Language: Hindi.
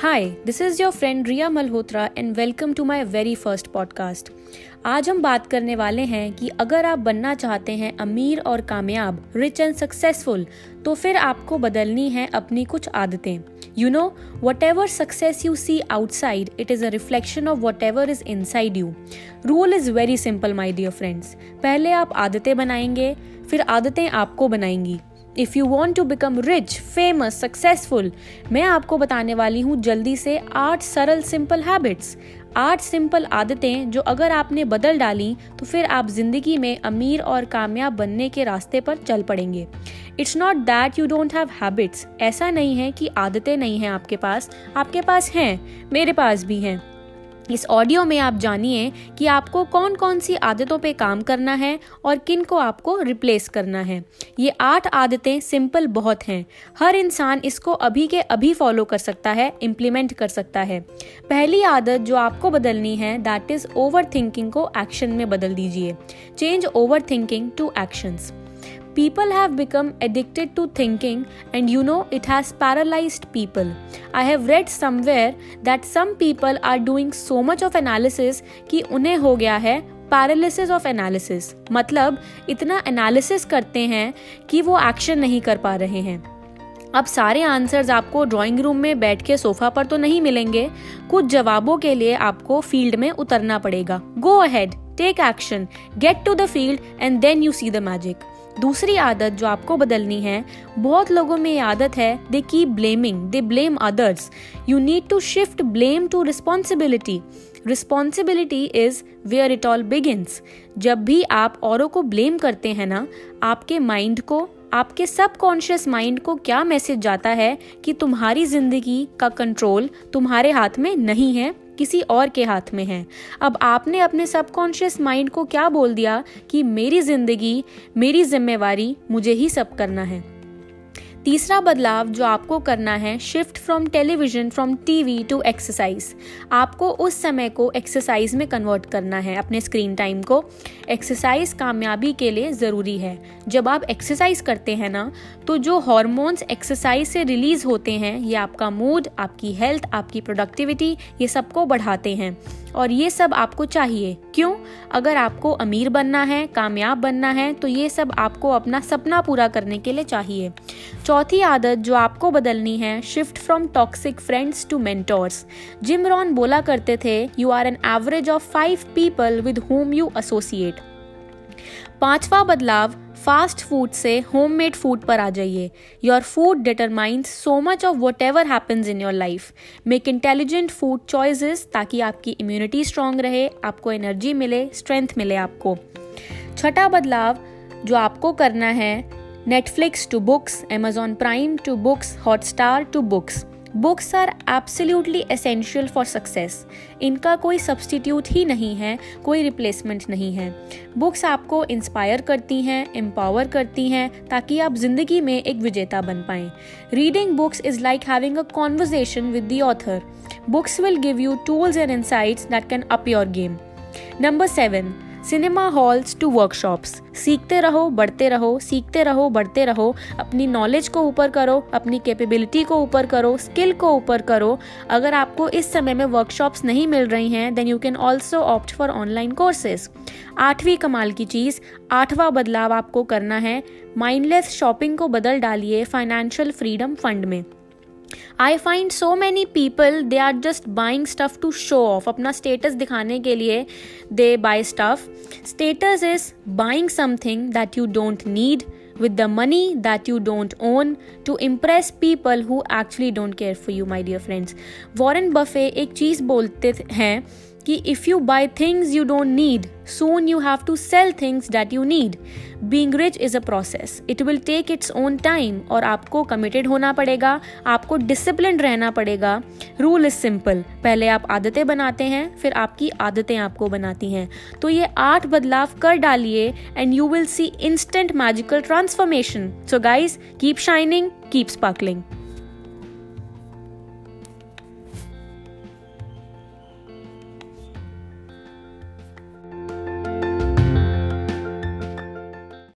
Hi this is your friend Riya Malhotra and welcome to my very first podcast आज हम बात करने वाले हैं कि अगर आप बनना चाहते हैं अमीर और कामयाब रिच एंड सक्सेसफुल तो फिर आपको बदलनी है अपनी कुछ आदतें। You know whatever success you see outside it is a reflection of whatever is inside you rule is very simple my dear friends पहले आप आदतें बनाएँगे, फिर आदतें आपको बनाएँगी। If you want to become rich famous successful मैं आपको बताने वाली हूँ जल्दी से आठ सरल सिंपल हैबिट्स आठ सिंपल आदतें जो अगर आपने बदल डाली तो फिर आप ज़िंदगी में अमीर और कामयाब बनने के रास्ते पर चल पड़ेंगे। It's not that you don't have habits ऐसा नहीं है कि आदतें नहीं हैं आपके पास। आपके पास हैं, मेरे पास भी हैं। इस ऑडियो में आप जानिए कि आपको कौन कौन सी आदतों पे काम करना है और किन को आपको रिप्लेस करना है। ये आठ आदतें सिंपल बहुत हैं। हर इंसान इसको अभी के अभी फॉलो कर सकता है इम्प्लीमेंट कर सकता है। पहली आदत जो आपको बदलनी है दैट इज़ ओवर थिंकिंग को एक्शन में बदल दीजिए। Change overthinking to actions People have become addicted to thinking, and you know, it has paralyzed people. I have read somewhere that some people are doing so much of analysis कि उन्हें हो गया है पैरालिसिस ऑफ़ एनालिसिस मतलब इतना एनालिसिस करते हैं कि वो एक्शन नहीं कर पा रहे हैं. अब सारे आंसर्स आपको ड्राइंग रूम में बैठ के सोफा पर तो नहीं मिलेंगे. कुछ जवाबों के लिए आपको फ़ील्ड में उतरना पड़ेगा. Go ahead take action get to the field and then you see the magic दूसरी आदत जो आपको बदलनी है, बहुत लोगों में ये आदत है दे की blaming they blame others you need to shift blame to responsibility responsibility is where it all begins जब भी आप औरों को ब्लेम करते हैं ना, आपके माइंड को, आपके सबकॉन्शियस माइंड को क्या मैसेज जाता है कि तुम्हारी ज़िंदगी का कंट्रोल तुम्हारे हाथ में नहीं है? किसी और के हाथ में है। अब आपने अपने सबकॉन्शियस माइंड को क्या बोल दिया कि मेरी ज़िंदगी, मेरी जिम्मेवारी मुझे ही सब करना है? तीसरा बदलाव जो आपको करना है shift from television from TV to exercise आपको उस समय को एक्सरसाइज में कन्वर्ट करना है, अपने स्क्रीन टाइम को। एक्सरसाइज कामयाबी के लिए ज़रूरी है। जब आप एक्सरसाइज करते हैं ना तो जो हॉर्मोन्स एक्सरसाइज से रिलीज़ होते हैं, ये आपका मूड आपकी हेल्थ आपकी प्रोडक्टिविटी ये सबको बढ़ाते हैं। और ये सब आपको चाहिए। क्यों? अगर आपको अमीर बनना है, कामयाब बनना है तो ये सब आपको अपना सपना पूरा करने के लिए चाहिए। चौथी आदत जो आपको बदलनी है shift from toxic friends to mentors Jim Rohn बोला करते थे you are an average of five people with whom you associate पांचवा बदलाव फास्ट फ़ूड से होम मेड फ़ूड पर आ जाइए. Your food determines so much of whatever happens in your life make intelligent food choices ताकि आपकी इम्यूनिटी स्ट्रांग रहे, आपको एनर्जी मिले स्ट्रेंथ मिले आपको. छठा बदलाव, जो आपको करना है Netflix to books Amazon Prime to books Hotstar to books books are absolutely essential for success इनका कोई सब्सटीट्यूट ही नहीं है, कोई रिप्लेसमेंट नहीं है. बुक्स आपको इंस्पायर करती हैं एम्पावर करती हैं, ताकि आप ज़िंदगी में एक विजेता बन पाएँ. Reading books is like having a conversation with the author books will give you tools and insights that can up your game number seven cinema halls to workshops सीखते रहो, बढ़ते रहो, सीखते रहो, बढ़ते रहो। अपनी नॉलेज को ऊपर करो, अपनी कैपेबिलिटी को ऊपर करो स्किल को ऊपर करो। अगर आपको इस समय में वर्कशॉप्स नहीं मिल रही हैं then you can also opt for online courses आठवीं कमाल की चीज़, आठवां बदलाव आपको करना है। माइंडलेस शॉपिंग को बदल डालिए फाइनेंशियल फ्रीडम फंड में। I find so many people they are just buying stuff to show off अपना स्टेटस दिखाने के लिए they buy stuff status is buying something that you don't need with the money that you don't own to impress people who actually don't care for you my dear friends Warren Buffett एक चीज़ बोलते हैं कि if you buy things you don't need soon you have to sell things that you need being rich is a process it will take its own time और आपको कमिटेड होना पड़ेगा, आपको डिसिप्लिन रहना पड़ेगा. रूल इज़ सिंपल पहले आप आदतें बनाते हैं, फिर आपकी आदतें आपको बनाती हैं. तो ये आठ बदलाव कर डालिए and you will see instant magical transformation so guys keep shining keep sparkling